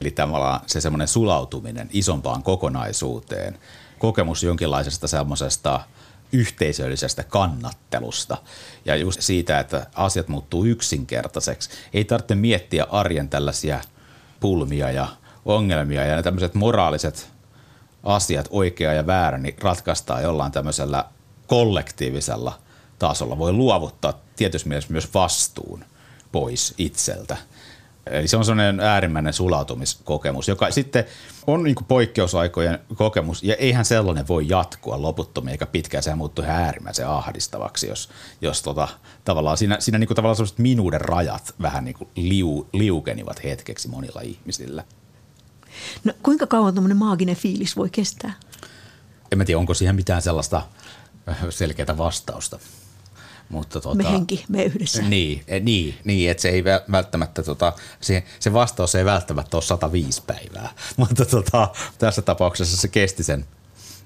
Eli tavallaan se semmoinen sulautuminen isompaan kokonaisuuteen, kokemus jonkinlaisesta semmoisesta yhteisöllisestä kannattelusta ja just siitä, että asiat muuttuu yksinkertaiseksi. Ei tarvitse miettiä arjen tällaisia pulmia ja ongelmia ja ne tämmöiset moraaliset asiat, oikea ja väärä, niin ratkaistaan jollain tämmöisellä kollektiivisella tasolla voi luovuttaa tietysti mielessä myös vastuun pois itseltä. Eli se on sellainen äärimmäinen sulautumiskokemus, joka sitten on niin poikkeusaikojen kokemus, ja eihän sellainen voi jatkua loputtomia eikä pitkään, sehän muuttuu ihan äärimmäisen ahdistavaksi, jos, jos tota, tavallaan siinä, siinä niin tavallaan minuuden rajat vähän niin liu, liukenivat hetkeksi monilla ihmisillä. No kuinka kauan tuommoinen maaginen fiilis voi kestää? En mä tiedä, onko siihen mitään sellaista selkeää vastausta. Mutta tota, me henki, me yhdessä. Niin, e, niin, niin että se ei välttämättä, tota, se, se vastaus ei välttämättä ole 105 päivää, mutta tota, tässä tapauksessa se kesti sen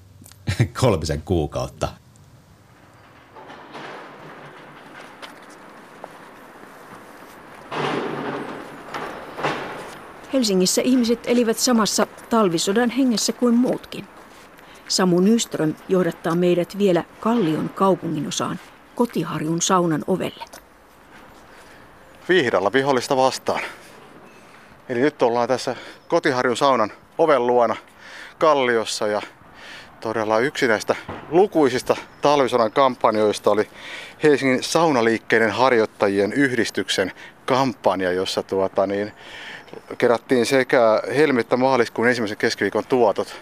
kolmisen kuukautta. Helsingissä ihmiset elivät samassa talvisodan hengessä kuin muutkin. Samu Nyström johdattaa meidät vielä Kallion kaupunginosaan Kotiharjun saunan ovelle. Vihdalla vihollista vastaan. Eli nyt ollaan tässä Kotiharjun saunan oven luona Kalliossa ja todella yksi näistä lukuisista talvisodan kampanjoista oli Helsingin saunaliikkeiden harjoittajien yhdistyksen kampanja, jossa tuota, niin, kerättiin sekä helmi- että maaliskuun ensimmäisen keskiviikon tuotot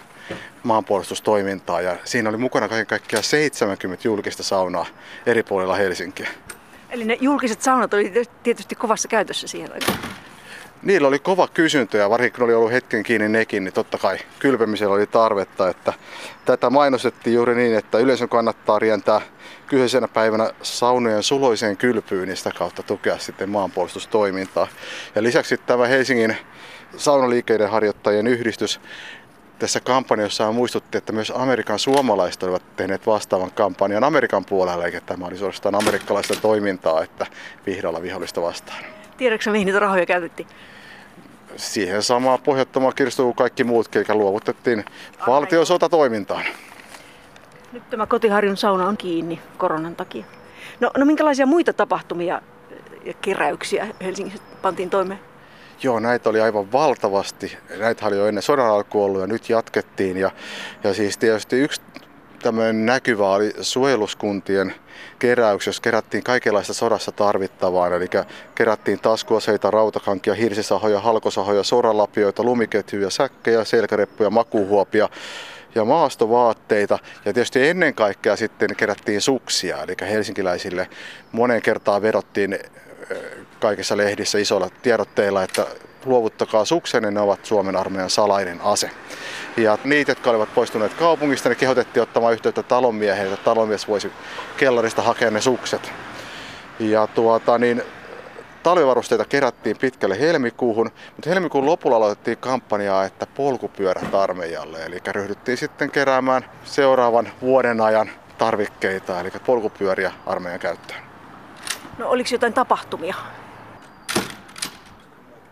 maanpuolustustoimintaa ja siinä oli mukana kaiken kaikkiaan 70 julkista saunaa eri puolilla Helsinkiä. Eli ne julkiset saunat oli tietysti kovassa käytössä siihen aikaan. Niillä oli kova kysyntä ja varsinkin kun oli ollut hetken kiinni nekin, niin totta kai kylpemisellä oli tarvetta. Että tätä mainostettiin juuri niin, että yleisön kannattaa rientää kyseisenä päivänä saunojen suloiseen kylpyyn ja sitä kautta tukea sitten maanpuolustustoimintaa. Ja lisäksi tämä Helsingin saunaliikkeiden harjoittajien yhdistys tässä kampanjassa muistutti, että myös Amerikan suomalaiset olivat tehneet vastaavan kampanjan Amerikan puolella, eikä tämä oli suorastaan amerikkalaista toimintaa, että vihdoilla vihollista vastaan. Tiedätkö mihin niitä rahoja käytettiin? Siihen samaan pohjattomaan kirstuun kuin kaikki muut, eikä luovutettiin valtion sotatoimintaan. Nyt tämä kotiharjun sauna on kiinni koronan takia. No, no minkälaisia muita tapahtumia ja keräyksiä Helsingissä pantiin toimeen? Joo, näitä oli aivan valtavasti. Näitä oli jo ennen sodan alku ollut ja nyt jatkettiin. Ja, ja siis tietysti yksi tämmöinen näkyvä oli suojeluskuntien keräyks, jos kerättiin kaikenlaista sodassa tarvittavaa. Eli kerättiin taskuaseita, rautakankia, hirsisahoja, halkosahoja, soralapioita, lumiketjuja, säkkejä, selkäreppuja, makuhuopia ja maastovaatteita. Ja tietysti ennen kaikkea sitten kerättiin suksia, eli helsinkiläisille monen kertaa vedottiin kaikissa lehdissä isoilla tiedotteilla, että luovuttakaa suksenne, ne ovat Suomen armeijan salainen ase. Ja niitä, jotka olivat poistuneet kaupungista, ne kehotettiin ottamaan yhteyttä talonmieheen, että talonmies voisi kellarista hakea ne sukset. Ja tuota, niin, talvivarusteita kerättiin pitkälle helmikuuhun, mutta helmikuun lopulla aloitettiin kampanjaa, että polkupyörät armeijalle. Eli ryhdyttiin sitten keräämään seuraavan vuoden ajan tarvikkeita, eli polkupyöriä armeijan käyttöön. No oliko jotain tapahtumia?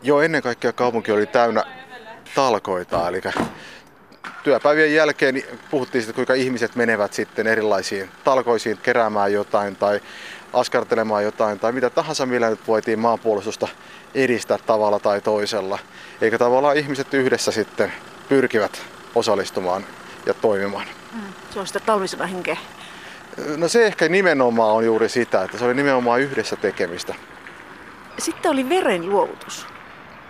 Joo, ennen kaikkea kaupunki oli täynnä talkoita, eli työpäivien jälkeen puhuttiin siitä, kuinka ihmiset menevät sitten erilaisiin talkoisiin keräämään jotain tai askartelemaan jotain tai mitä tahansa, millä nyt voitiin maanpuolustusta edistää tavalla tai toisella. Eikä tavallaan ihmiset yhdessä sitten pyrkivät osallistumaan ja toimimaan. Mm, se on sitä talvisodan henkeä. No se ehkä nimenomaan on juuri sitä, että se oli nimenomaan yhdessä tekemistä. Sitten oli verenluovutus.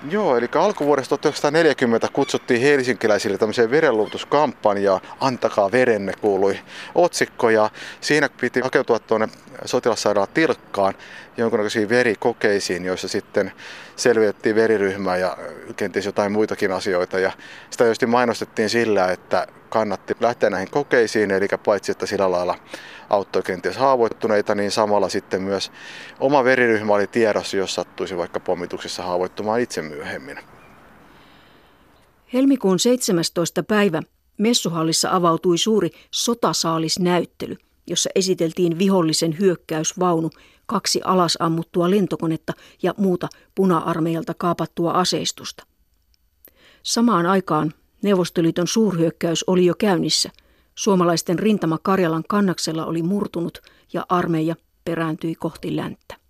Joo, eli alkuvuodesta 1940 kutsuttiin helsinkiläisille tämmöiseen verenluovutuskampanjaan. Antakaa verenne kuului otsikko ja siinä piti hakeutua tuonne sotilassairaalaan Tilkkaan jonkunnäköisiin verikokeisiin, joissa sitten selvitettiin veriryhmää ja kenties jotain muitakin asioita. Ja sitä tietysti mainostettiin sillä, että kannatti lähteä näihin kokeisiin, eli paitsi että sillä lailla auttoi kenties haavoittuneita, niin samalla sitten myös oma veriryhmä oli tiedossa, jos sattuisi vaikka pommituksessa haavoittumaan itse myöhemmin. Helmikuun 17. päivä messuhallissa avautui suuri sotasaalisnäyttely, jossa esiteltiin vihollisen hyökkäysvaunu, kaksi alasammuttua lentokonetta ja muuta puna-armeijalta kaapattua aseistusta. Samaan aikaan Neuvostoliiton suurhyökkäys oli jo käynnissä. Suomalaisten rintama Karjalan kannaksella oli murtunut ja armeija perääntyi kohti länttä.